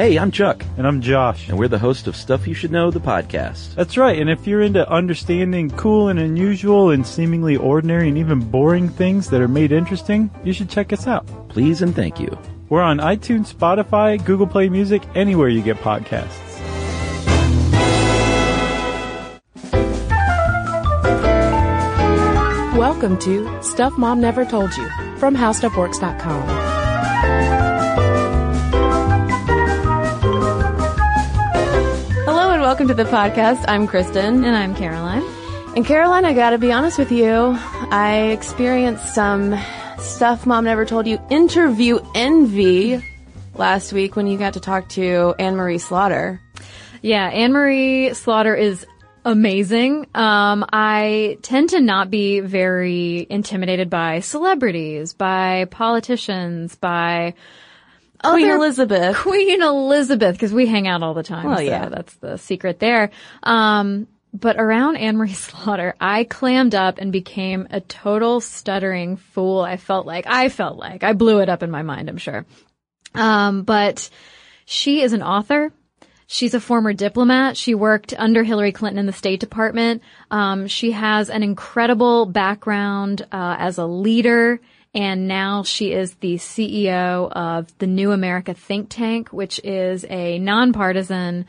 Hey, I'm Chuck, And I'm Josh. and we're the host of Stuff You Should Know, the podcast. That's right. And if you're into understanding cool and unusual and seemingly ordinary and even boring things that are made interesting, you should check us out. Please and thank you. We're on iTunes, Spotify, Google Play Music, anywhere you get podcasts. Welcome to Stuff Mom Never Told You from HowStuffWorks.com. welcome to the podcast. I'm Cristen. And I'm Caroline. And Caroline, I gotta be honest with you. I experienced some stuff mom never told you interview envy last week when you got to talk to Anne Marie Slaughter. Yeah, Anne Marie Slaughter is amazing. Um, I tend to not be very intimidated by celebrities, by politicians, by Queen Elizabeth. Queen Elizabeth, because we hang out all the time. Well, so yeah. that's the secret there. Um, but around Anne Marie Slaughter, I clammed up and became a total stuttering fool. I felt like, I felt like, I blew it up in my mind, I'm sure. Um, but she is an author. She's a former diplomat. She worked under Hillary Clinton in the State Department. Um, she has an incredible background uh, as a leader, and now she is the CEO of the New America think tank, which is a nonpartisan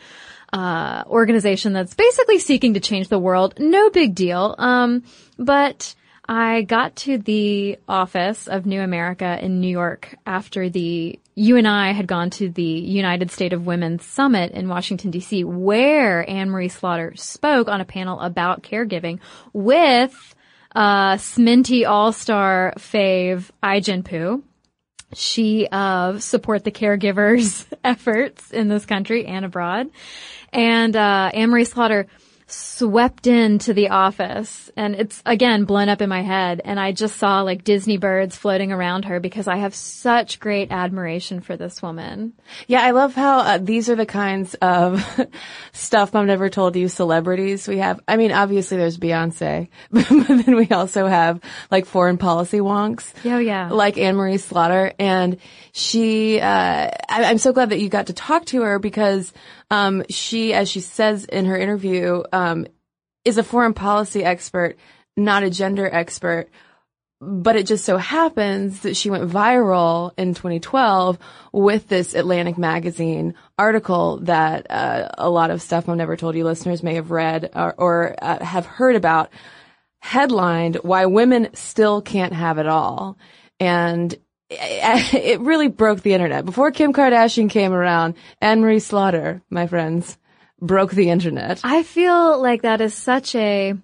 uh, organization that's basically seeking to change the world. No big deal. Um, but I got to the office of New America in New York after the you and I had gone to the United State of Women Summit in Washington DC, where Anne Marie Slaughter spoke on a panel about caregiving with uh, Sminty All Star fave Poo she uh, support the caregivers' efforts in this country and abroad. And uh, Anne Marie Slaughter swept into the office, and it's again blown up in my head. And I just saw like Disney birds floating around her because I have such great admiration for this woman. Yeah, I love how uh, these are the kinds of stuff mom never told you celebrities we have. I mean, obviously there's Beyonce, but then we also have like foreign policy wonks. Oh, yeah. Like Anne Marie Slaughter. And she, uh, I, I'm so glad that you got to talk to her because, um, she, as she says in her interview, um, is a foreign policy expert, not a gender expert. But it just so happens that she went viral in 2012 with this Atlantic magazine article that uh, a lot of stuff Mom Never Told You listeners may have read or, or uh, have heard about, headlined "Why Women Still Can't Have It All," and it really broke the internet. Before Kim Kardashian came around, Anne Marie Slaughter, my friends, broke the internet. I feel like that is such a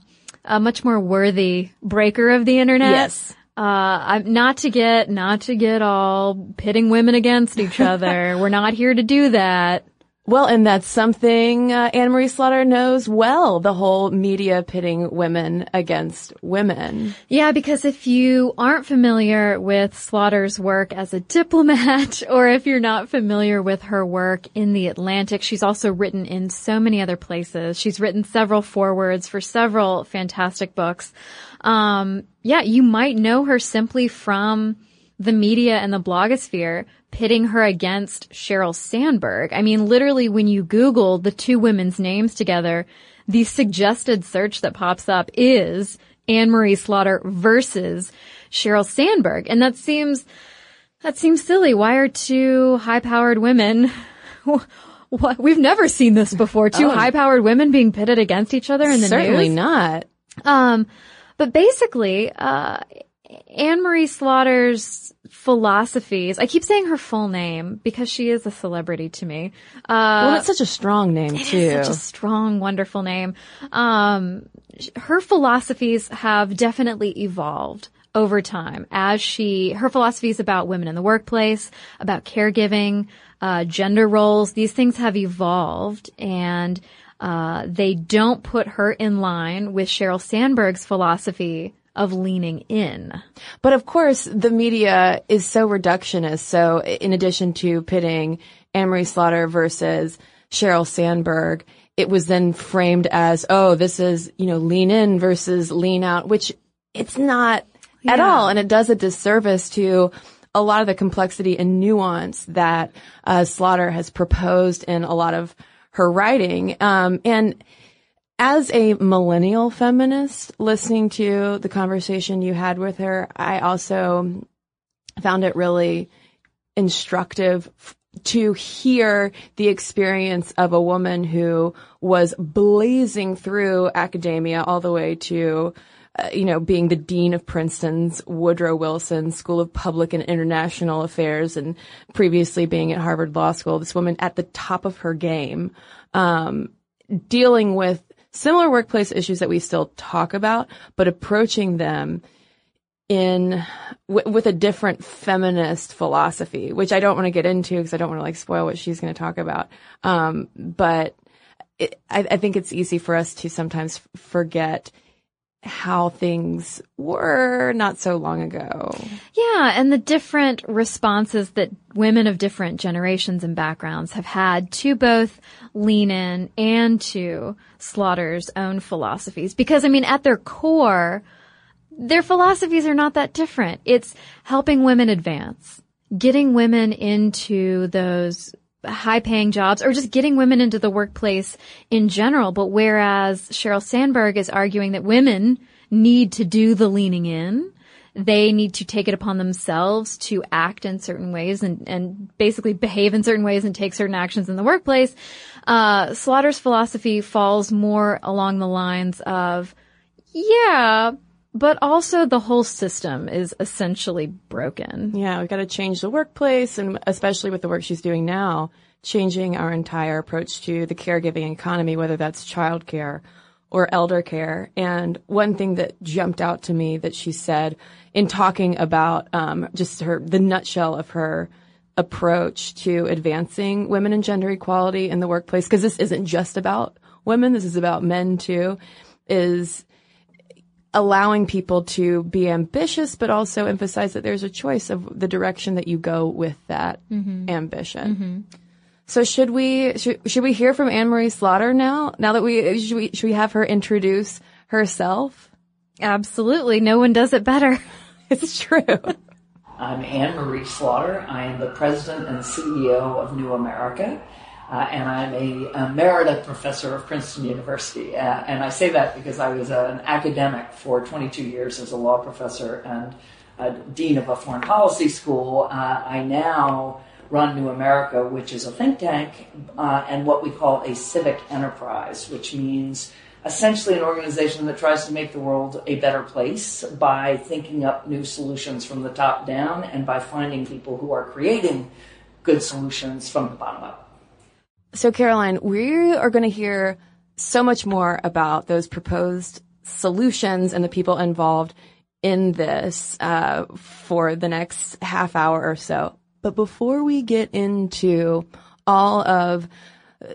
a much more worthy breaker of the internet. Yes. Uh, I'm not to get, not to get all pitting women against each other. We're not here to do that. Well, and that's something uh, Anne Marie Slaughter knows well, the whole media pitting women against women. Yeah, because if you aren't familiar with Slaughter's work as a diplomat, or if you're not familiar with her work in the Atlantic, she's also written in so many other places. She's written several forewords for several fantastic books. Um, yeah, you might know her simply from the media and the blogosphere pitting her against Sheryl Sandberg. I mean, literally when you Google the two women's names together, the suggested search that pops up is Anne Marie Slaughter versus Sheryl Sandberg. And that seems, that seems silly. Why are two high-powered women, what, we've never seen this before. Two high-powered women being pitted against each other in the Certainly news. not. Um, but basically, uh, Anne Marie Slaughter's philosophies, I keep saying her full name because she is a celebrity to me. Uh, Well, that's such a strong name too. such a strong, wonderful name. Um, her philosophies have definitely evolved over time as she, her philosophies about women in the workplace, about caregiving, uh, gender roles, these things have evolved and, uh, they don't put her in line with Sheryl Sandberg's philosophy of leaning in. But of course, the media is so reductionist. So in addition to pitting Anne Marie Slaughter versus Sheryl Sandberg, it was then framed as, oh, this is, you know, lean in versus lean out, which it's not at all. And it does a disservice to a lot of the complexity and nuance that uh, Slaughter has proposed in a lot of her writing. Um, and as a millennial feminist, listening to the conversation you had with her, I also found it really instructive to hear the experience of a woman who was blazing through academia all the way to uh, you know, being the dean of Princeton's Woodrow Wilson School of Public and International Affairs and previously being at Harvard Law School, this woman at the top of her game, um, dealing with similar workplace issues that we still talk about, but approaching them in w- with a different feminist philosophy, which I don't want to get into because I don't want to like spoil what she's going to talk about. Um, but it, I, I think it's easy for us to sometimes forget how things were not so long ago. Yeah, and the different responses that women of different generations and backgrounds have had to both lean in and to Slaughter's own philosophies. Because, I mean, at their core, their philosophies are not that different. It's helping women advance, getting women into those high paying jobs or just getting women into the workplace in general. But whereas Sheryl Sandberg is arguing that women need to do the leaning in, they need to take it upon themselves to act in certain ways and, and basically behave in certain ways and take certain actions in the workplace. Uh, Slaughter's philosophy falls more along the lines of, yeah, but also the whole system is essentially broken. Yeah, we've got to change the workplace and especially with the work she's doing now, changing our entire approach to the caregiving economy, whether that's childcare or elder care. And one thing that jumped out to me that she said in talking about um, just her the nutshell of her approach to advancing women and gender equality in the workplace, because this isn't just about women, this is about men too, is allowing people to be ambitious, but also emphasize that there's a choice of the direction that you go with that mm-hmm. ambition. Mm-hmm. So should we should, should we hear from Anne Marie Slaughter now? Now that we should we should we have her introduce herself? Absolutely, no one does it better. it's true. I'm Anne Marie Slaughter. I am the president and CEO of New America. Uh, and I'm a, a professor of Princeton University. Uh, and I say that because I was an academic for 22 years as a law professor and dean of a foreign policy school. Uh, I now run New America, which is a think tank uh, and what we call a civic enterprise, which means essentially an organization that tries to make the world a better place by thinking up new solutions from the top down and by finding people who are creating good solutions from the bottom up. So, Caroline, we are going to hear so much more about those proposed solutions and the people involved in this uh, for the next half hour or so. But before we get into all of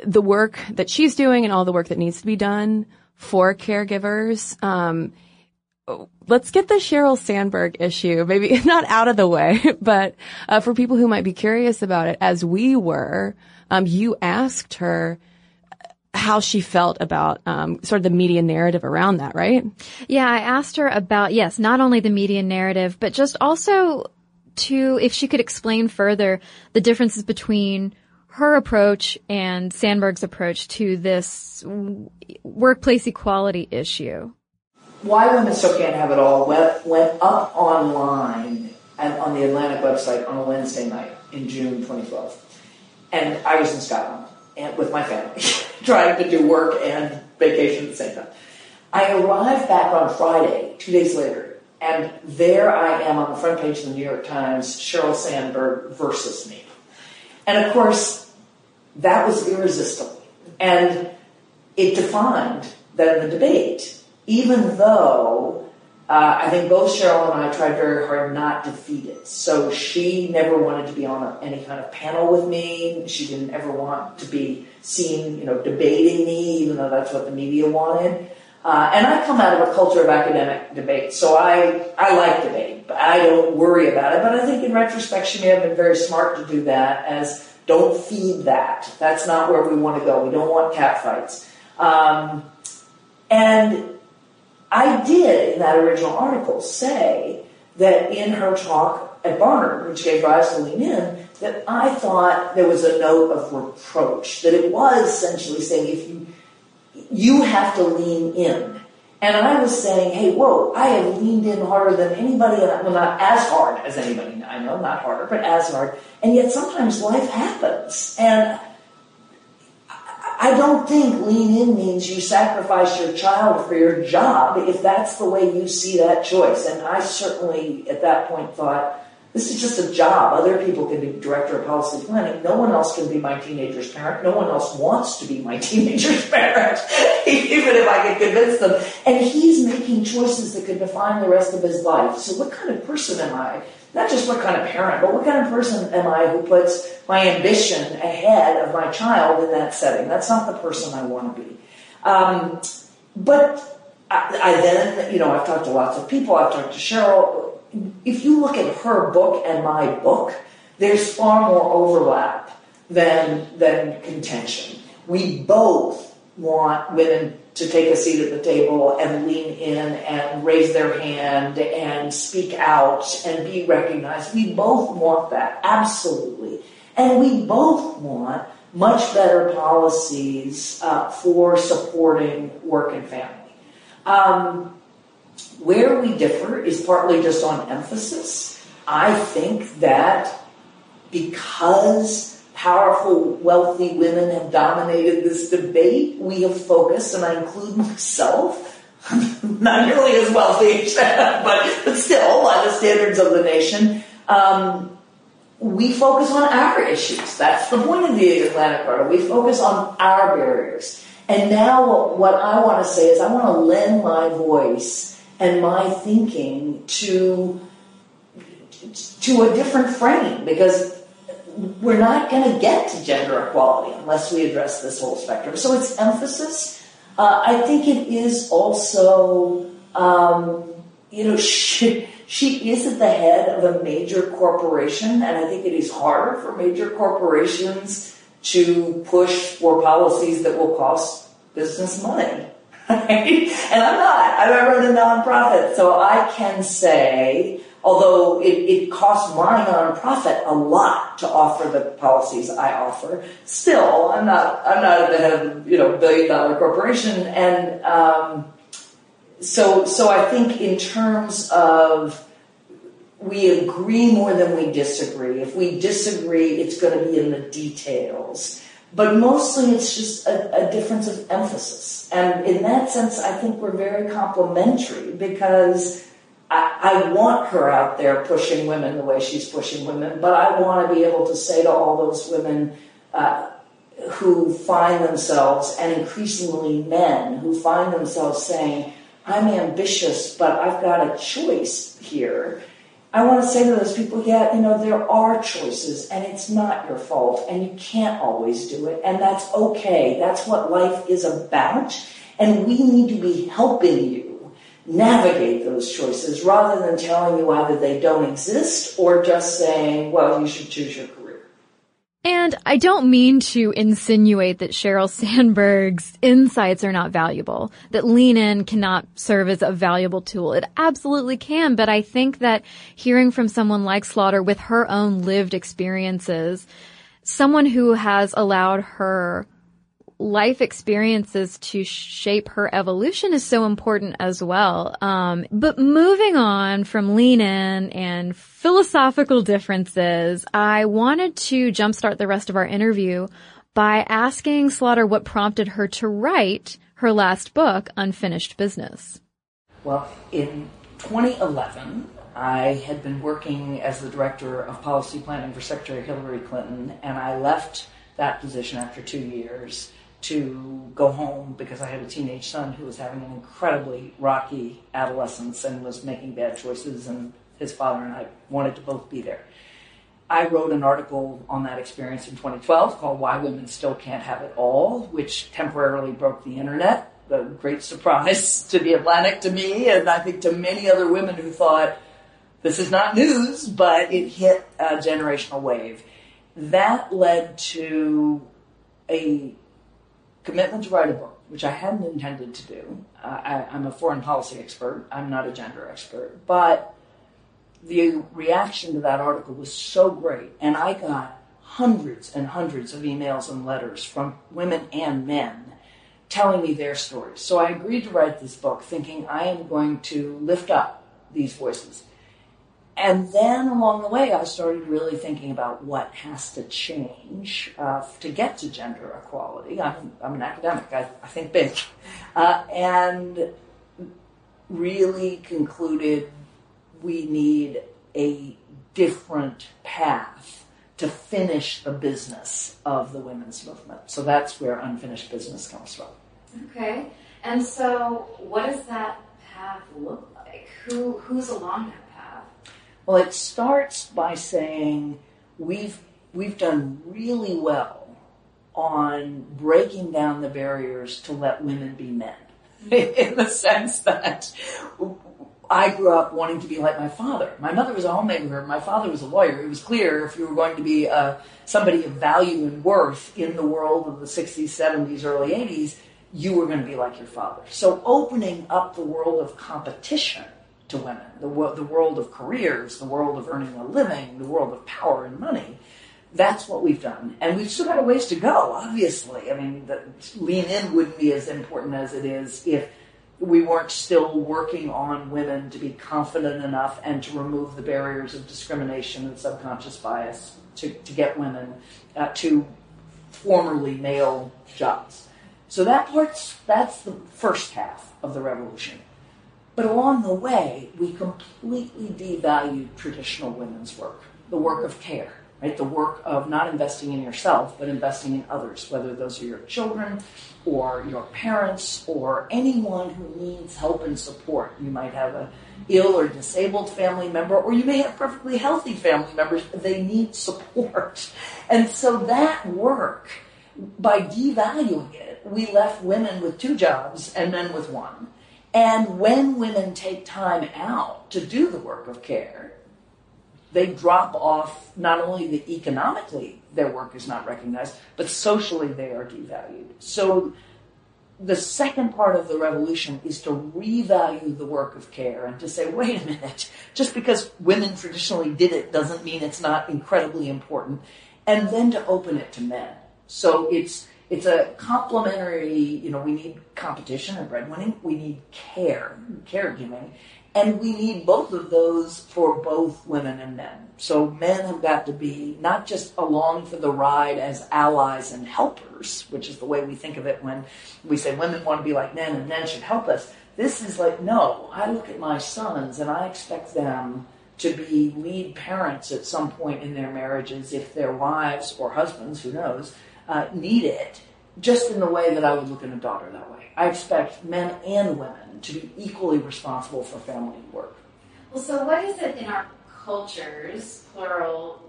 the work that she's doing and all the work that needs to be done for caregivers, um, let's get the Sheryl Sandberg issue, maybe not out of the way, but uh, for people who might be curious about it, as we were, um, you asked her how she felt about um, sort of the media narrative around that, right? Yeah, I asked her about yes, not only the media narrative, but just also to if she could explain further the differences between her approach and Sandberg's approach to this workplace equality issue. Why Women Still Can't Have It All went, went up online and on the Atlantic website on a Wednesday night in June 2012 and I was in Scotland and with my family, trying to do work and vacation at the same time. I arrived back on Friday, two days later, and there I am on the front page of the New York Times, Sheryl Sandberg versus me. And of course, that was irresistible. And it defined that in the debate, even though uh, I think both Sheryl and I tried very hard not to feed it. So she never wanted to be on a, any kind of panel with me. She didn't ever want to be seen, you know, debating me, even though that's what the media wanted. Uh, and I come out of a culture of academic debate, so I, I like debate, but I don't worry about it. But I think in retrospect, she may have been very smart to do that as don't feed that. That's not where we want to go. We don't want catfights. Um, and I did, in that original article, say that in her talk at Barnard, which gave rise to Lean In, that I thought there was a note of reproach, that it was essentially saying if you you have to lean in. And I was saying, hey, whoa, I have leaned in harder than anybody, well, not as hard as anybody I know, not harder, but as hard. And yet sometimes life happens. And I don't think lean in means you sacrifice your child for your job if that's the way you see that choice. And I certainly at that point thought, this is just a job. Other people can be director of policy planning. No one else can be my teenager's parent. No one else wants to be my teenager's parent, even if I can convince them. And he's making choices that could define the rest of his life. So what kind of person am I? Not just what kind of parent, but what kind of person am I who puts my ambition ahead of my child in that setting? That's not the person I want to be. Um, but I, I then, you know, I've talked to lots of people. I've talked to Sheryl if you look at her book and my book, there's far more overlap than, than contention. We both want women to take a seat at the table and lean in and raise their hand and speak out and be recognized. We both want that, absolutely. And we both want much better policies uh, for supporting work and family. Um, where we differ is partly just on emphasis. I think that because powerful, wealthy women have dominated this debate, we have focused, and I include myself, not nearly as wealthy, but, still, by the standards of the nation, um, we focus on our issues. That's the point of the Atlantic Charter. We focus on our barriers. And now what I want to say is I want to lend my voice and my thinking to to a different frame because we're not going to get to gender equality unless we address this whole spectrum. So it's emphasis. Uh, I think it is also, um, you know, she, she is at the head of a major corporation, and I think it is harder for major corporations to push for policies that will cost business money. And I'm not. I run a nonprofit, so I can say, although it, it costs my nonprofit a lot to offer the policies I offer, still I'm not. I'm not at the head of you know billion dollar corporation, and um, so so I think in terms of we agree more than we disagree. If we disagree, it's going to be in the details. But mostly it's just a, a, difference of emphasis. And in that sense, I think we're very complementary because I, I, want her out there pushing women the way she's pushing women, but I want to be able to say to all those women uh, who find themselves, and increasingly men, who find themselves saying, I'm ambitious, but I've got a choice here I want to say to those people, yeah, you know, there are choices and it's not your fault and you can't always do it and that's okay. That's what life is about. And we need to be helping you navigate those choices rather than telling you either they don't exist or just saying, well, you should choose your career. And I don't mean to insinuate that Sheryl Sandberg's insights are not valuable, that lean in cannot serve as a valuable tool. It absolutely can, but I think that hearing from someone like Slaughter with her own lived experiences, someone who has allowed her life experiences to shape her evolution is so important as well. Um, but moving on from lean in and philosophical differences, I wanted to jumpstart the rest of our interview by asking Slaughter what prompted her to write her last book, Unfinished Business. Well, in 2011, I had been working as the director of policy planning for Secretary Hillary Clinton, and I left that position after two years to go home because I had a teenage son who was having an incredibly rocky adolescence and was making bad choices, and his father and I wanted to both be there. I wrote an article on that experience in 2012 called Why Women Still Can't Have It All, which temporarily broke the internet. A great surprise to the Atlantic to me, and I think to many other women who thought this is not news, but it hit a generational wave. That led to a commitment to write a book, which I hadn't intended to do. Uh, I, am a foreign policy expert. I'm not a gender expert, but the reaction to that article was so great, and I got hundreds and hundreds of emails and letters from women and men telling me their stories. So I agreed to write this book thinking I am going to lift up these voices. And then along the way, I started really thinking about what has to change uh, to get to gender equality. I'm, I'm an academic, I, I think big. Uh, and really concluded we need a different path to finish the business of the women's movement. So that's where unfinished business comes from. Okay. And so, what does that path look like? Who who's along that path? Well, it starts by saying we've we've done really well on breaking down the barriers to let women be men. In the sense that I grew up wanting to be like my father. My mother was a homemaker. My father was a lawyer. It was clear if you were going to be uh, somebody of value and worth in the world of the 60s, 70s, early 80s, you were going to be like your father. So opening up the world of competition to women, the, the world of careers, the world of earning a living, the world of power and money, that's what we've done. And we've still got a ways to go, obviously. I mean, the, lean in wouldn't be as important as it is if we weren't still working on women to be confident enough and to remove the barriers of discrimination and subconscious bias to, to get women uh, to formerly male jobs. So that part's that's the first half of the revolution. But along the way, we completely devalued traditional women's work, the work of care, right? The work of not investing in yourself, but investing in others, whether those are your children or your parents or anyone who needs help and support. You might have a ill or disabled family member, or you may have perfectly healthy family members. They need support. And so that work, by devaluing it, we left women with two jobs and men with one. And when women take time out to do the work of care, they drop off not only the economically their work is not recognized, but socially they are devalued. So the second part of the revolution is to revalue the work of care and to say, wait a minute, just because women traditionally did it doesn't mean it's not incredibly important. And then to open it to men. So it's it's a complementary, you know, we need competition and breadwinning, we need care, caregiving, and we need both of those for both women and men. So men have got to be not just along for the ride as allies and helpers, which is the way we think of it when we say women want to be like men and men should help us. This is like, no, I look at my sons and I expect them to be lead parents at some point in their marriages if their wives or husbands, who knows, uh, need it, just in the way that I would look at a daughter that way. I expect men and women to be equally responsible for family work. Well, so what is it in our cultures, plural,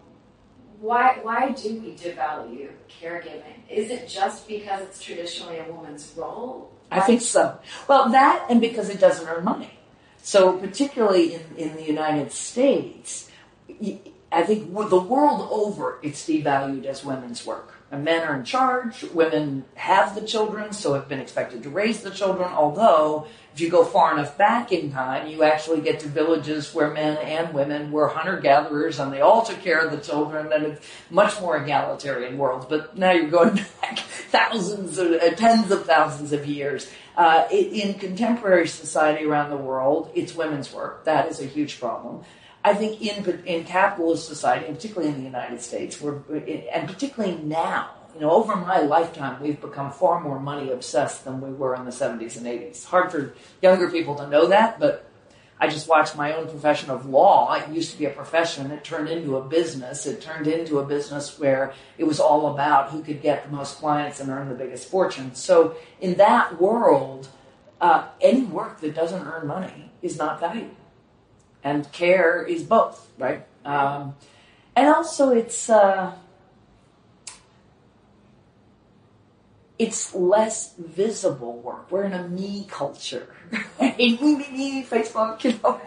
why, why do we devalue caregiving? Is it just because it's traditionally a woman's role? I think so. Well, that and because it doesn't earn money. So, particularly in, in the United States, I think the world over, it's devalued as women's work men are in charge, women have the children, so have been expected to raise the children. Although, if you go far enough back in time, you actually get to villages where men and women were hunter gatherers and they all took care of the children, and it's much more egalitarian world. But now you're going back thousands, or, uh, tens of thousands of years. Uh, in contemporary society around the world, it's women's work. That is a huge problem. I think in in capitalist society, and particularly in the United States, we're and particularly now, you know, over my lifetime, we've become far more money obsessed than we were in the 70s and 80s. Hard for younger people to know that, but I just watched my own profession of law. It used to be a profession. It turned into a business. It turned into a business where it was all about who could get the most clients and earn the biggest fortune. So in that world, uh, any work that doesn't earn money is not valued and care is both, right? Um, and also, it's uh, it's less visible work. We're in a me culture, me, me, me, Facebook, you know.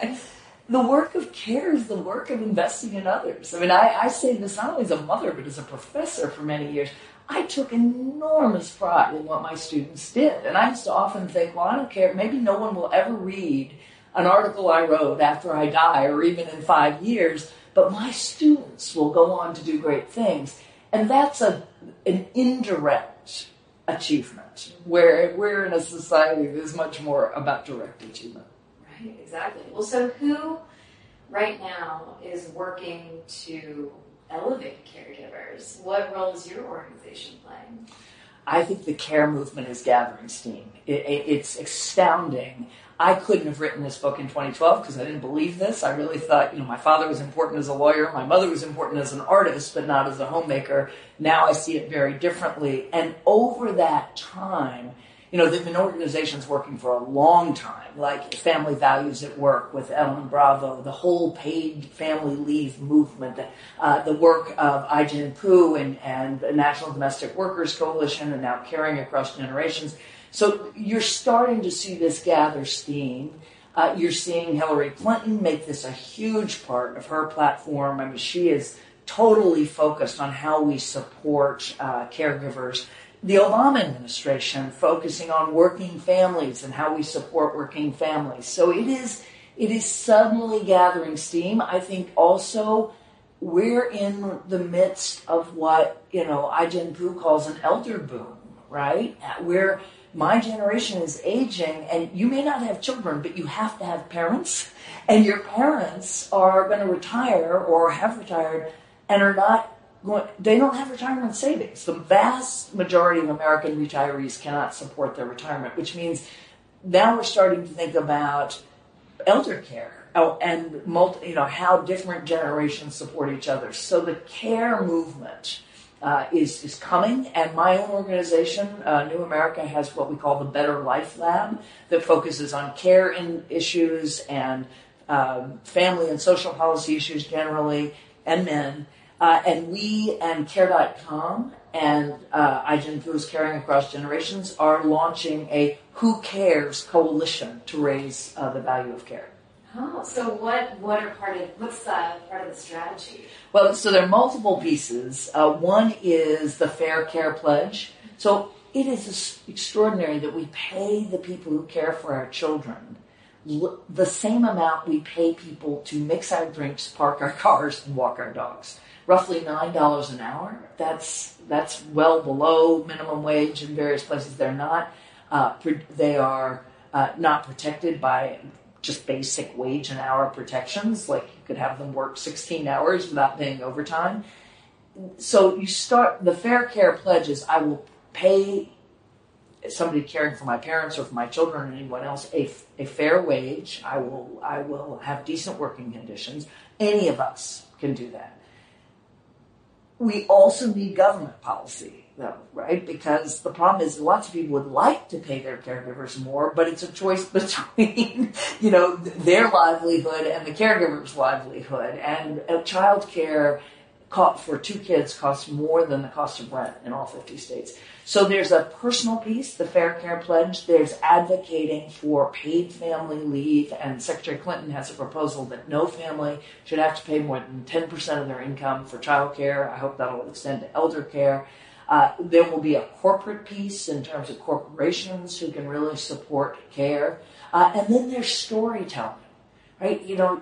The work of care is the work of investing in others. I mean, I, I say this not only as a mother, but as a professor for many years. I took enormous pride in what my students did. And I used to often think, well, I don't care. Maybe no one will ever read an article I wrote after I die or even in five years, but my students will go on to do great things. And that's a, an indirect achievement, where we're in a society that is much more about direct achievement. Right, exactly. Well, so who right now is working to elevate caregivers? What role is your organization playing? I think the care movement is gathering steam. It, it, it's astounding. I couldn't have written this book in 2012 because I didn't believe this. I really thought, you know, my father was important as a lawyer, my mother was important as an artist, but not as a homemaker. Now I see it very differently. And over that time, you know, there have been organizations working for a long time, like Family Values at Work with Ellen Bravo, the whole paid family leave movement, uh, the work of Ai-jen Poo and, and the National Domestic Workers Coalition, and now Caring Across Generations. So you're starting to see this gather steam. Uh, you're seeing Hillary Clinton make this a huge part of her platform. I mean, she is totally focused on how we support uh, caregivers the Obama administration focusing on working families and how we support working families. So it is it is suddenly gathering steam. I think also we're in the midst of what, you know, Ai-jen Poo calls an elder boom, right? Where my generation is aging and you may not have children, but you have to have parents. And your parents are going to retire or have retired and are not they don't have retirement savings. The vast majority of American retirees cannot support their retirement, which means now we're starting to think about elder care oh, and multi, you know how different generations support each other. So the care movement uh, is is coming, and my own organization, uh, New America, has what we call the Better Life Lab that focuses on care in issues and um, family and social policy issues generally, and men. Uh, and we and Care.com and uh, Ai-jen Poo's Caring Across Generations are launching a Who Cares coalition to raise uh, the value of care. Oh, so what? What are part of what's the part of the strategy? Well, so there are multiple pieces. Uh, one is the Fair Care Pledge. So it is extraordinary that we pay the people who care for our children the same amount we pay people to mix our drinks, park our cars, and walk our dogs roughly nine dollars an hour. That's that's well below minimum wage in various places. They're not. Uh, they are uh, not protected by just basic wage and hour protections. Like you could have them work 16 hours without paying overtime. So you start the Fair Care pledges. I will pay somebody caring for my parents or for my children or anyone else a, a fair wage. I will I will have decent working conditions. Any of us can do that we also need government policy, though, right? Because the problem is lots of people would like to pay their caregivers more, but it's a choice between, you know, their livelihood and the caregiver's livelihood. And uh, child care for two kids costs more than the cost of rent in all 50 states. So there's a personal piece, the Fair Care Pledge. There's advocating for paid family leave, and Secretary Clinton has a proposal that no family should have to pay more than 10% of their income for child care. I hope that'll extend to elder care. Uh, there will be a corporate piece in terms of corporations who can really support care. Uh, and then there's storytelling, right? You know,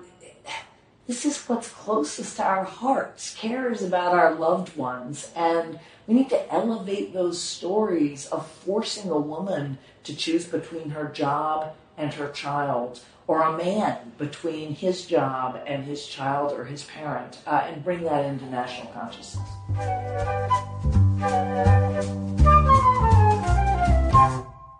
this is what's closest to our hearts. cares about our loved ones, and we need to elevate those stories of forcing a woman to choose between her job and her child, or a man between his job and his child or his parent, uh, and bring that into national consciousness.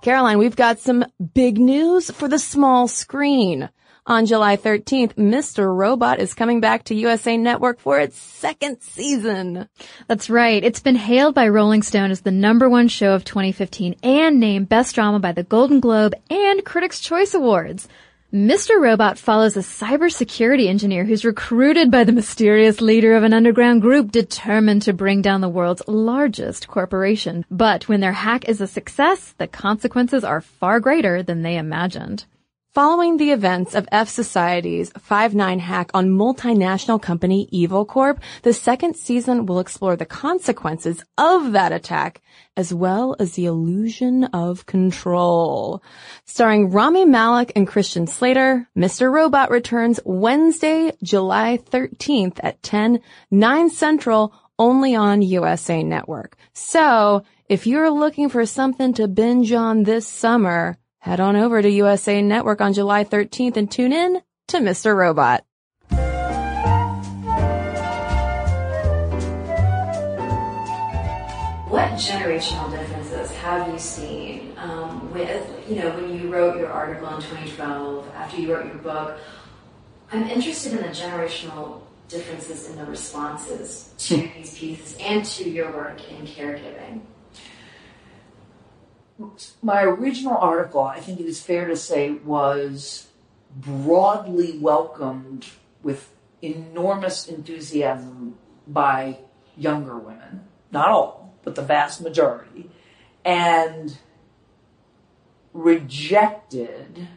Caroline, we've got some big news for the small screen. On July 13th, Mr. Robot is coming back to USA Network for its second season. That's right. It's been hailed by Rolling Stone as the number one show of 2015 and named Best Drama by the Golden Globe and Critics' Choice Awards. Mr. Robot follows a cybersecurity engineer who's recruited by the mysterious leader of an underground group determined to bring down the world's largest corporation. But when their hack is a success, the consequences are far greater than they imagined. Following the events of F Society's 5-9 hack on multinational company Evil Corp, the second season will explore the consequences of that attack, as well as the illusion of control. Starring Rami Malek and Christian Slater, Mr. Robot returns Wednesday, July 13th at 10, 9 Central, only on USA Network. So, if you're looking for something to binge on this summer, Head on over to USA Network on July 13th and tune in to Mr. Robot. What generational differences have you seen um, with, you know, when you wrote your article in 2012, after you wrote your book? I'm interested in the generational differences in the responses to these pieces and to your work in caregiving. My original article, I think it is fair to say, was broadly welcomed with enormous enthusiasm by younger women. Not all, but the vast majority. And rejected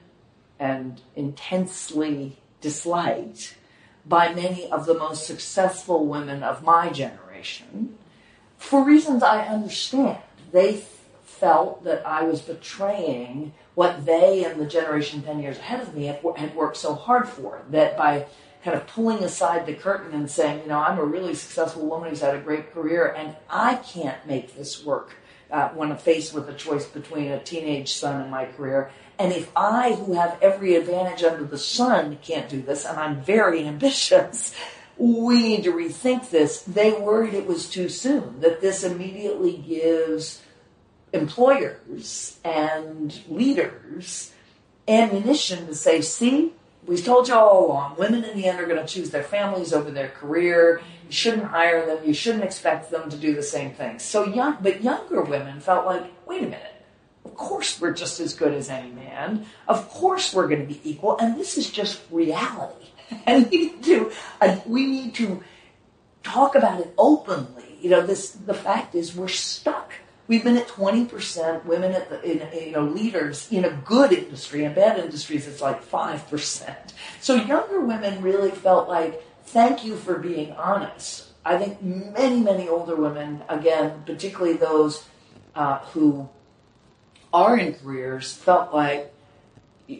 and intensely disliked by many of the most successful women of my generation for reasons I understand. They felt that I was betraying what they and the generation 10 years ahead of me had, worked so hard for. That by kind of pulling aside the curtain and saying, you know, I'm a really successful woman who's had a great career and I can't make this work uh, when faced with a choice between a teenage son and my career. And if I, who have every advantage under the sun, can't do this, and I'm very ambitious, we need to rethink this. They worried it was too soon, that this immediately gives employers and leaders ammunition to say, see, we've told you all along, women in the end are going to choose their families over their career. You shouldn't hire them. You shouldn't expect them to do the same thing. So young, but younger women felt like, wait a minute. Of course we're just as good as any man. Of course we're going to be equal. And this is just reality. And we need to, we need to talk about it openly. You know, this, the fact is we're stuck We've been at 20% women at the, in, you know, leaders in a good industry. In bad industries, it's like 5%. So younger women really felt like, thank you for being honest. I think many, many older women, again, particularly those uh, who are in careers, felt like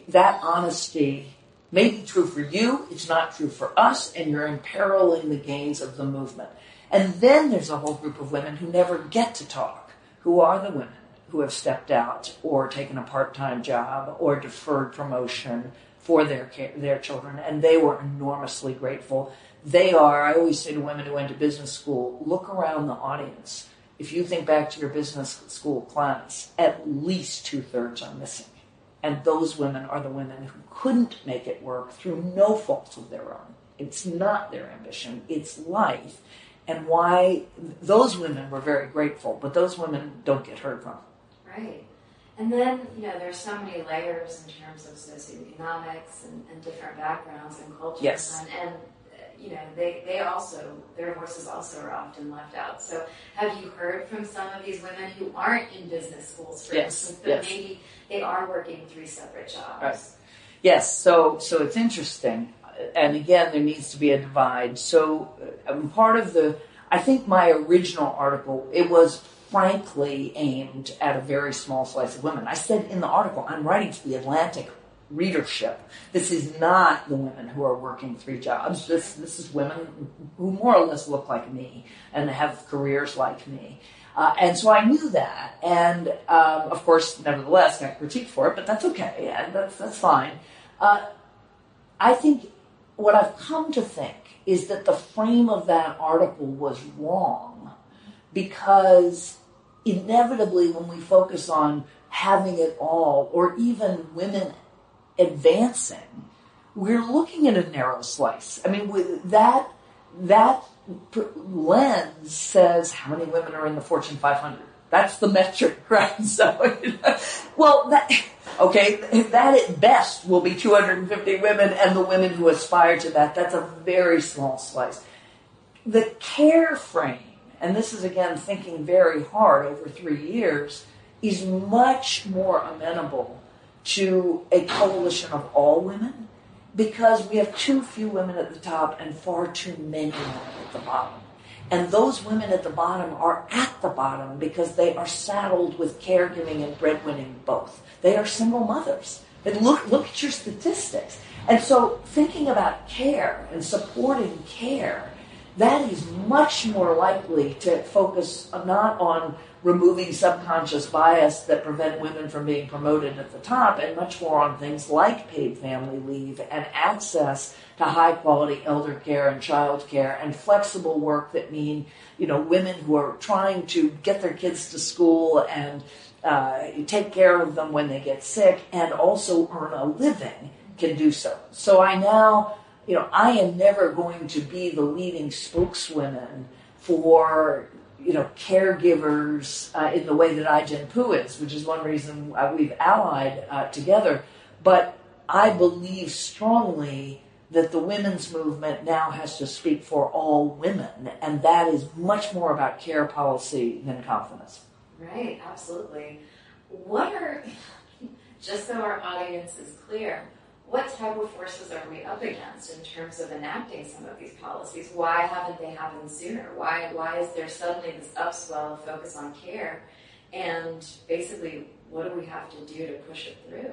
that honesty may be true for you, it's not true for us, and you're imperiling the gains of the movement. And then there's a whole group of women who never get to talk who are the women who have stepped out or taken a part-time job or deferred promotion for their their children, and they were enormously grateful. They are. I always say to women who went to business school, look around the audience. If you think back to your business school class, at least two thirds are missing, and those women are the women who couldn't make it work through no fault of their own. It's not their ambition; it's life, and why those women were very grateful, but those women don't get heard from. Right. And then, you know, there's so many layers in terms of socioeconomics and, and different backgrounds and cultures. Yes. And, and, you know, they, they also, their voices also are often left out. So have you heard from some of these women who aren't in business schools, for yes. instance, but yes. maybe they are working three separate jobs? Right. Yes. So, so it's interesting and again, there needs to be a divide. So, um, part of the, I think my original article, it was frankly aimed at a very small slice of women. I said in the article, I'm writing to the Atlantic readership. This is not the women who are working three jobs. This, this is women who more or less look like me and have careers like me. Uh, and so I knew that, and um, of course, nevertheless, got critiqued for it, but that's okay, and that's that's fine. Uh, I think what I've come to think is that the frame of that article was wrong because inevitably when we focus on having it all or even women advancing, we're looking at a narrow slice. I mean, that, that lens says how many women are in the Fortune 500. That's the metric, right? So, well, that, Okay, that at best will be 250 women, and the women who aspire to that, that's a very small slice. The care frame, and this is again thinking very hard over three years, is much more amenable to a coalition of all women because we have too few women at the top and far too many women at the bottom. And those women at the bottom are at the bottom because they are saddled with caregiving and breadwinning both. They are single mothers. And look, look at your statistics. And so thinking about care and supporting care, that is much more likely to focus not on removing subconscious bias that prevent women from being promoted at the top and much more on things like paid family leave and access to high quality elder care and child care and flexible work that mean you know women who are trying to get their kids to school and uh, take care of them when they get sick and also earn a living can do so. So i now you know i am never going to be the leading spokeswoman for you know, caregivers uh, in the way that Ai-jen Poo is, which is one reason uh, we've allied uh, together. But I believe strongly that the women's movement now has to speak for all women, and that is much more about care policy than confidence. Right, absolutely. What are, just so our audience is clear, what type of forces are we up against in terms of enacting some of these policies? Why haven't they happened sooner? Why why is there suddenly this upswell of focus on care? And basically, what do we have to do to push it through?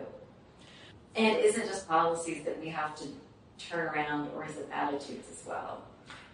And is it just policies that we have to turn around, or is it attitudes as well?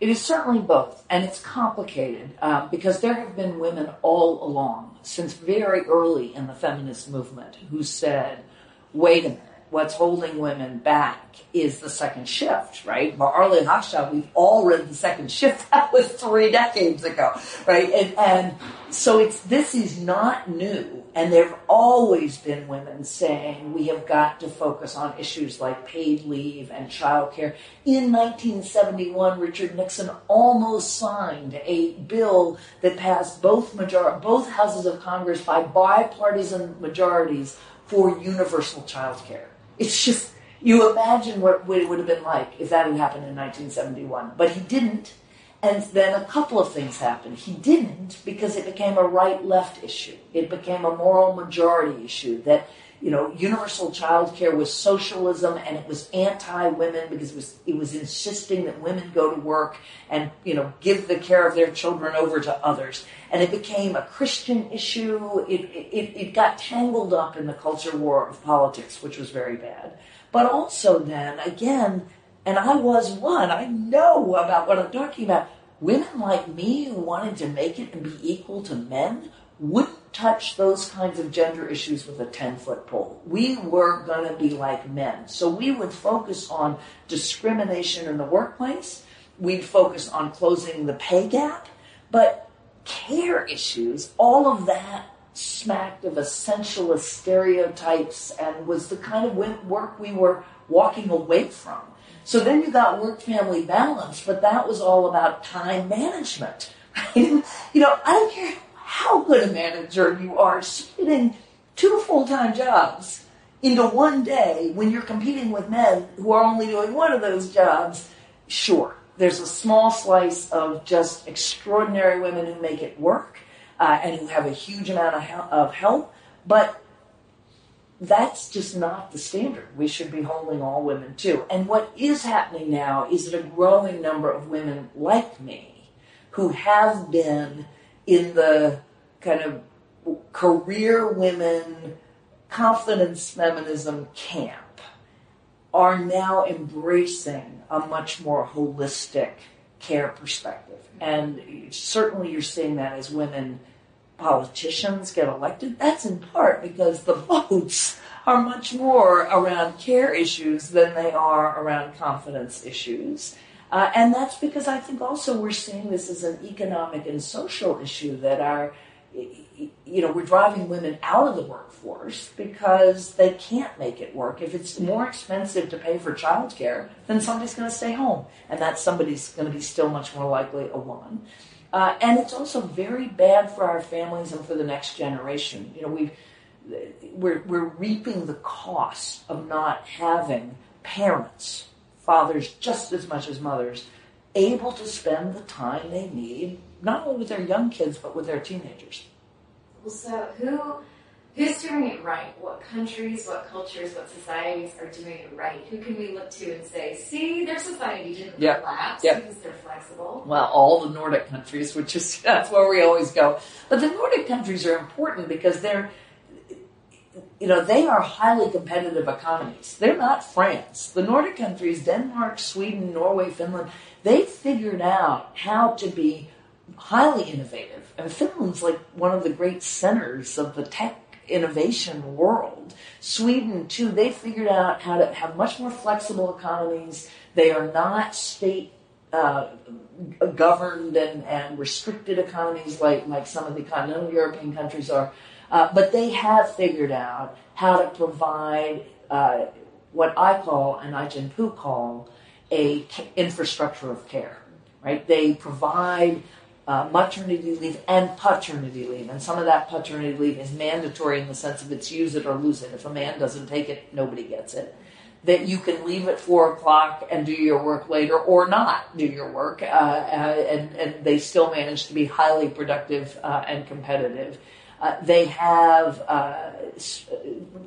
It is certainly both, and it's complicated uh, because there have been women all along, since very early in the feminist movement, who said, wait a minute what's holding women back is the second shift, right? But Arlie Hochschild, we've all read the second shift. That was three decades ago, right? And, and so it's, this is not new. And there have always been women saying we have got to focus on issues like paid leave and childcare. In 1971, Richard Nixon almost signed a bill that passed both major- both houses of Congress by bipartisan majorities for universal childcare. It's just, you imagine what it would have been like if that had happened in 1971. But he didn't. And then a couple of things happened. He didn't because it became a right left issue. It became a moral majority issue that, you know, universal child care was socialism and it was anti women because it was, it was insisting that women go to work and, you know, give the care of their children over to others. And it became a Christian issue. It, it, it got tangled up in the culture war of politics, which was very bad. But also then, again, and I was one, I know about what I'm talking about. Women like me who wanted to make it and be equal to men wouldn't touch those kinds of gender issues with a 10 foot pole. We were going to be like men. So we would focus on discrimination in the workplace. We'd focus on closing the pay gap. But care issues, all of that smacked of essentialist stereotypes and was the kind of work we were walking away from. So then you got work family balance, but that was all about time management. You know, I don't care how good a manager you are, splitting two full time jobs into one day when you're competing with men who are only doing one of those jobs, sure, there's a small slice of just extraordinary women who make it work uh, and who have a huge amount of, hel- of help, but that's just not the standard. We should be holding all women to. And what is happening now is that a growing number of women like me who have been in the kind of career women, confidence feminism camp are now embracing a much more holistic care perspective. And certainly you're seeing that as women politicians get elected. That's in part because the votes are much more around care issues than they are around confidence issues. Uh, and that's because I think also we're seeing this as an economic and social issue that our you know, we're driving women out of the workforce because they can't make it work. If it's more expensive to pay for childcare, then somebody's going to stay home, and that somebody's going to be still much more likely a woman. Uh, and it's also very bad for our families and for the next generation. You know, we we're, we're reaping the cost of not having parents, fathers just as much as mothers, able to spend the time they need, not only with their young kids, but with their teenagers. Well, so who Who's doing it right? What countries, what cultures, what societies are doing it right? Who can we look to and say, see, their society didn't Yeah. collapse Yeah. because they're flexible? well, all the Nordic countries, which is that's where we always go. But the Nordic countries are important because they're, you know, they are highly competitive economies. They're not France. The Nordic countries, Denmark, Sweden, Norway, Finland, they figured out how to be highly innovative. And Finland's like one of the great centers of the tech innovation world. Sweden too, they figured out how to have much more flexible economies. They are not state uh, governed and, and restricted economies like, like some of the continental European countries are. Uh, but they have figured out how to provide uh, what I call and Ai-jen Poo call a infrastructure of care. Right? They provide uh, maternity leave and paternity leave, and some of that paternity leave is mandatory in the sense of it's use it or lose it. If a man doesn't take it, nobody gets it that you can leave at four o'clock and do your work later or not do your work, uh, uh, and, and they still manage to be highly productive uh, and competitive. Uh, they have uh,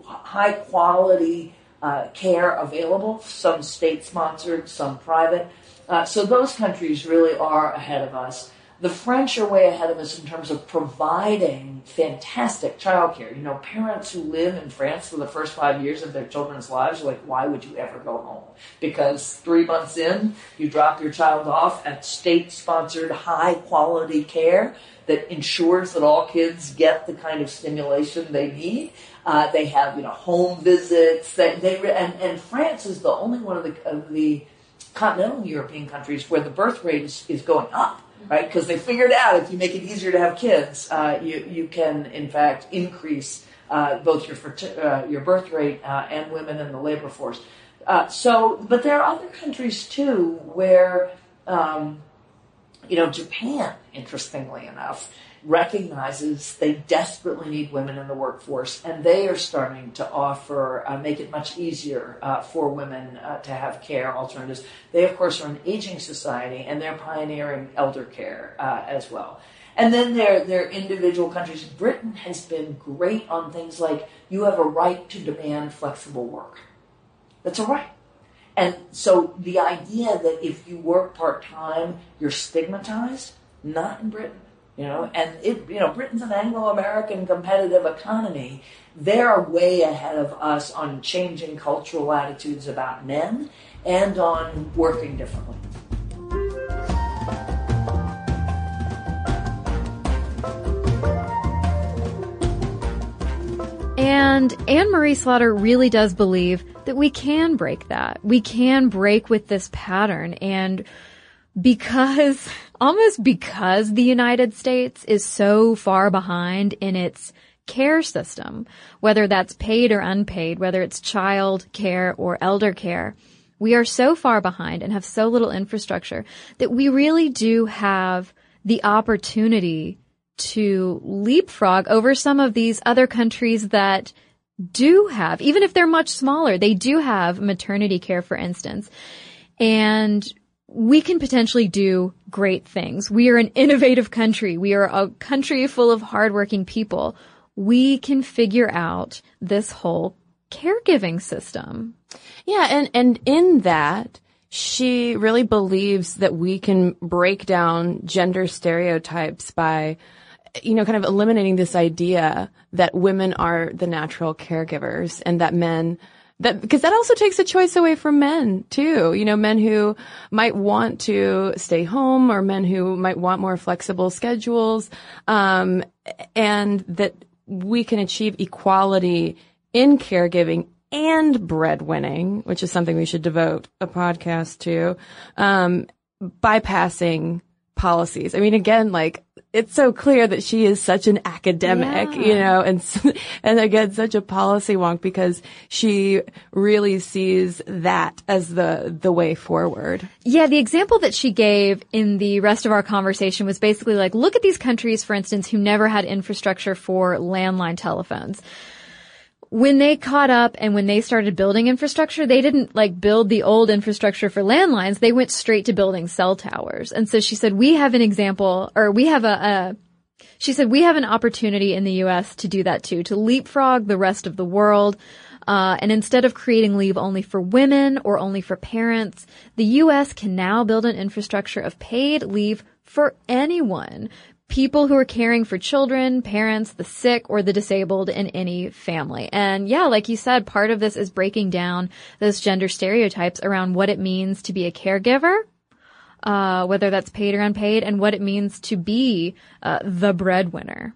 high quality uh, care available, some state sponsored, some private. Uh, so those countries really are ahead of us. The French are way ahead of us in terms of providing fantastic childcare. You know, parents who live in France for the first five years of their children's lives are like, why would you ever go home? Because three months in, you drop your child off at state sponsored high quality care that ensures that all kids get the kind of stimulation they need. Uh, they have, you know, home visits. They, they and, and France is the only one of the, of the continental European countries where the birth rate is, is going up, right? Because they figured out if you make it easier to have kids, uh, you, you can, in fact, increase uh, both your, uh, your birth rate uh, and women in the labor force. Uh, so, but there are other countries too where, um, you know, Japan, interestingly enough, recognizes they desperately need women in the workforce, and they are starting to offer, uh, make it much easier uh, for women uh, to have care alternatives. They, of course, are an aging society, and they're pioneering elder care uh, as well. And then there are individual countries. Britain has been great on things like you have a right to demand flexible work. That's a right. And so the idea that if you work part time, you're stigmatized, not in Britain. You know, and it, you know, Britain's an Anglo-American competitive economy. They're way ahead of us on changing cultural attitudes about men and on working differently. And Anne Marie Slaughter really does believe that we can break that. We can break with this pattern. And because, almost because the United States is so far behind in its care system, whether that's paid or unpaid, whether it's child care or elder care, we are so far behind and have so little infrastructure that we really do have the opportunity to leapfrog over some of these other countries that do have, even if they're much smaller, they do have maternity care, for instance. And we can potentially do great things. We are an innovative country. We are a country full of hardworking people. We can figure out this whole caregiving system. Yeah, and and in that, she really believes that we can break down gender stereotypes by you know, kind of eliminating this idea that women are the natural caregivers and that men that because that also takes a choice away from men too. You know, men who might want to stay home or men who might want more flexible schedules, um, and that we can achieve equality in caregiving and breadwinning, which is something we should devote a podcast to, um, bypassing policies. I mean, again, like it's so clear that she is such an academic, Yeah. you know, and and again, such a policy wonk because she really sees that as the the way forward. Yeah, the example that she gave in the rest of our conversation was basically like, look at these countries, for instance, who never had infrastructure for landline telephones. When they caught up and when they started building infrastructure, they didn't like build the old infrastructure for landlines. They went straight to building cell towers. And so she said, we have an example, or we have a, a She said, we have an opportunity in the U.S. to do that too, to leapfrog the rest of the world. Uh, and instead of creating leave only for women or only for parents, the U.S. can now build an infrastructure of paid leave for anyone. People who are caring for children, parents, the sick, or the disabled in any family. And yeah, like you said, part of this is breaking down those gender stereotypes around what it means to be a caregiver uh, whether that's paid or unpaid, and what it means to be uh, the breadwinner.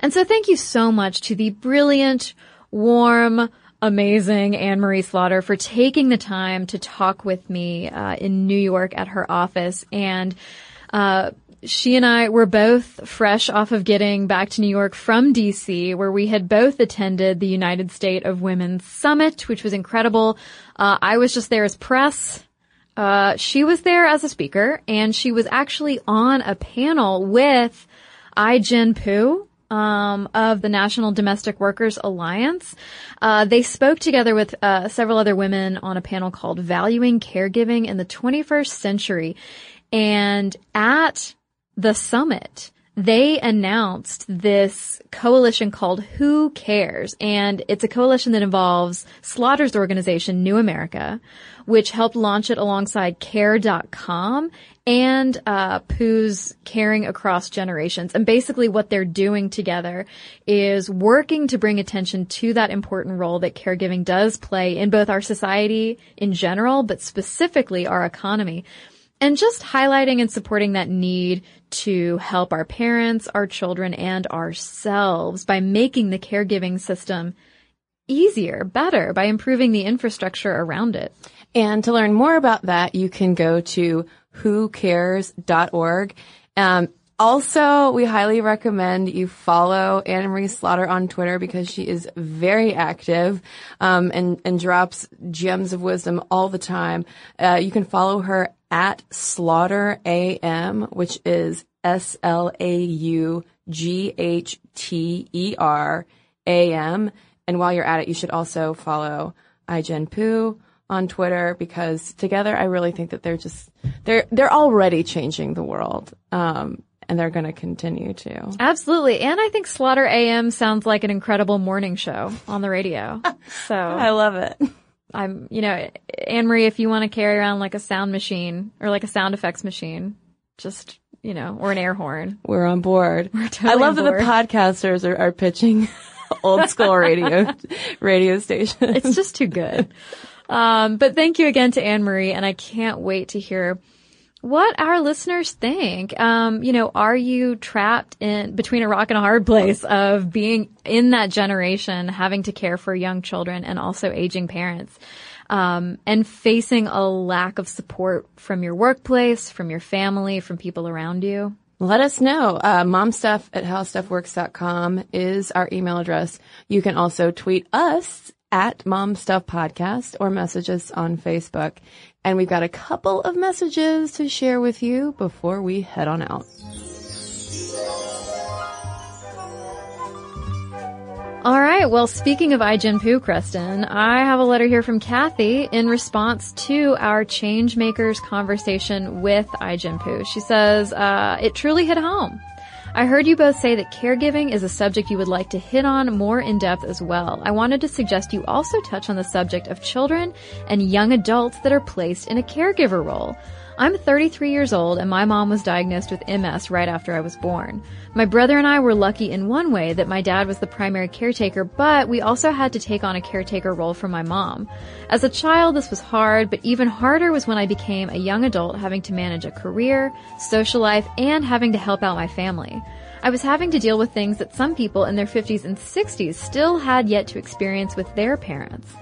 And so thank you so much to the brilliant, warm, amazing Anne Marie Slaughter for taking the time to talk with me uh, in New York at her office. And uh, she and I were both fresh off of getting back to New York from DC, where we had both attended the United State of Women's Summit, which was incredible. Uh, I was just there as press. Uh, she was there as a speaker, and she was actually on a panel with Ai-jen Poo, um, of the National Domestic Workers Alliance. Uh, they spoke together with uh, several other women on a panel called "Valuing Caregiving in the 21st Century," and at the summit, they announced this coalition called Who Cares? And it's a coalition that involves Slaughter's organization, New America, which helped launch it alongside care.com and uh, Poo's Caring Across Generations. And basically what they're doing together is working to bring attention to that important role that caregiving does play in both our society in general, but specifically our economy and just highlighting and supporting that need to help our parents, our children, and ourselves by making the caregiving system easier, better, by improving the infrastructure around it. And to learn more about that, you can go to whocares.org. Um, also, we highly recommend you follow Anne Marie Slaughter on Twitter because she is very active um, and and drops gems of wisdom all the time. Uh, you can follow her at Slaughter AM, which is S L A U G H T E R A M. And while you're at it, you should also follow Ai-jen Poo on Twitter because together I really think that they're just they're they're already changing the world. Um, and they're going to continue to. Absolutely. And I think Slaughter AM sounds like an incredible morning show on the radio. So I love it. I'm, you know, Anne Marie, if you want to carry around like a sound machine or like a sound effects machine, just, you know, or an air horn. We're on board. We're totally I love that the podcasters are, are pitching old school radio radio stations. It's just too good. Um, but thank you again to Anne Marie, and I can't wait to hear what our listeners think. Um, you know, are you trapped in between a rock and a hard place of being in that generation, having to care for young children and also aging parents? Um, and facing a lack of support from your workplace, from your family, from people around you. Let us know. Uh, momstuff at howstuffworks.com is our email address. You can also tweet us at momstuffpodcast or message us on Facebook. And we've got a couple of messages to share with you before we head on out. All right. Well, speaking of Ai-jen Poo, Cristen, I have a letter here from Kathy in response to our Changemakers conversation with Ai-jen Poo. She says, uh, it truly hit home. I heard you both say that caregiving is a subject you would like to hit on more in depth as well. I wanted to suggest you also touch on the subject of children and young adults that are placed in a caregiver role. I'm 33 years old and my mom was diagnosed with MS right after I was born. My brother and I were lucky in one way that my dad was the primary caretaker, but we also had to take on a caretaker role for my mom. As a child, this was hard, but even harder was when I became a young adult having to manage a career, social life, and having to help out my family. I was having to deal with things that some people in their 50s and 60s still had yet to experience with their parents.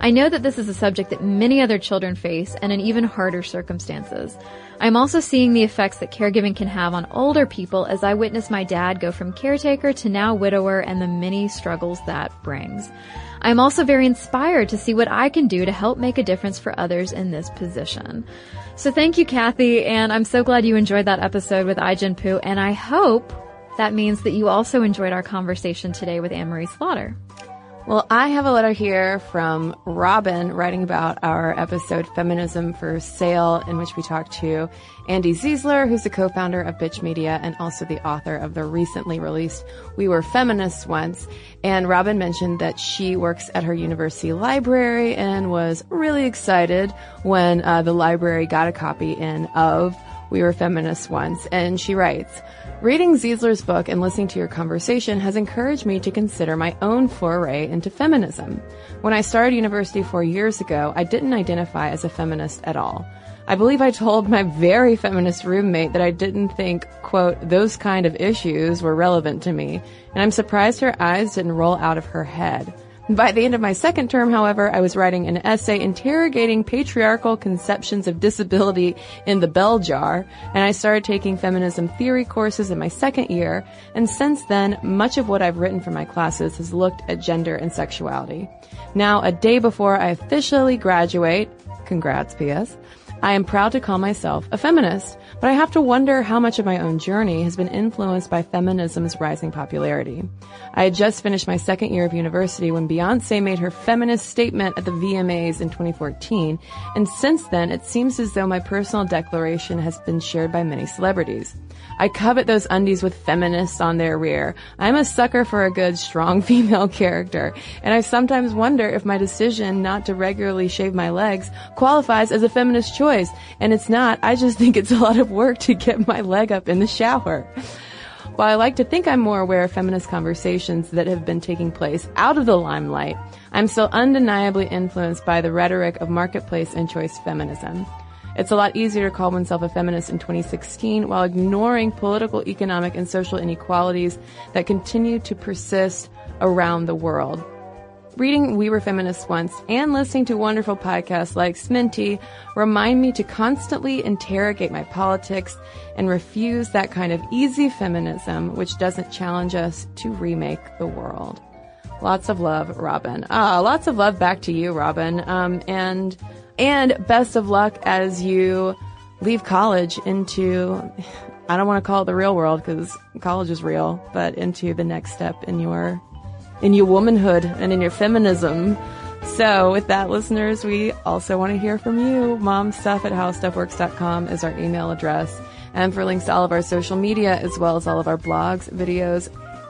I know that this is a subject that many other children face and in even harder circumstances. I'm also seeing the effects that caregiving can have on older people as I witness my dad go from caretaker to now widower and the many struggles that brings. I'm also very inspired to see what I can do to help make a difference for others in this position. So thank you, Kathy, and I'm so glad you enjoyed that episode with Ai-jen Poo, and I hope that means that you also enjoyed our conversation today with Anne Marie Slaughter. Well, I have a letter here from Robin writing about our episode Feminism for Sale, in which we talked to Andi Zeisler, who's the co-founder of Bitch Media and also the author of the recently released We Were Feminists Once. And Robin mentioned that she works at her university library and was really excited when uh, the library got a copy in of We Were Feminists Once. And she writes, Reading Zeisler's book and listening to your conversation has encouraged me to consider my own foray into feminism. When I started university four years ago, I didn't identify as a feminist at all. I believe I told my very feminist roommate that I didn't think, quote, those kind of issues were relevant to me, and I'm surprised her eyes didn't roll out of her head. By the end of my second term, however, I was writing an essay interrogating patriarchal conceptions of disability in the bell jar, and I started taking feminism theory courses in my second year, and since then, much of what I've written for my classes has looked at gender and sexuality. Now, a day before I officially graduate, congrats, P.S., I am proud to call myself a feminist, but I have to wonder how much of my own journey has been influenced by feminism's rising popularity. I had just finished my second year of university when Beyonce made her feminist statement at the VMAs in 2014, and since then it seems as though my personal declaration has been shared by many celebrities. I covet those undies with feminists on their rear. I'm a sucker for a good, strong female character, and I sometimes wonder if my decision not to regularly shave my legs qualifies as a feminist choice. And it's not. I just think it's a lot of work to get my leg up in the shower. While I like to think I'm more aware of feminist conversations that have been taking place out of the limelight, I'm still undeniably influenced by the rhetoric of marketplace and choice feminism. It's a lot easier to call oneself a feminist in 2016 while ignoring political, economic, and social inequalities that continue to persist around the world. Reading We Were Feminists Once and listening to wonderful podcasts like Sminty remind me to constantly interrogate my politics and refuse that kind of easy feminism which doesn't challenge us to remake the world. Lots of love, Robin. Ah, lots of love back to you, Robin. Um, and and best of luck as you leave college into I don't want to call it the real world because college is real, but into the next step in your in your womanhood and in your feminism. So with that, listeners, we also want to hear from you. Momstuff at howstuffworks.com is our email address. And for links to all of our social media, as well as all of our blogs, videos,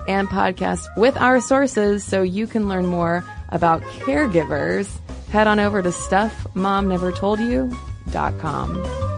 and podcasts with our sources so you can learn more about caregivers, head on over to stuffmomnevertoldyou.com.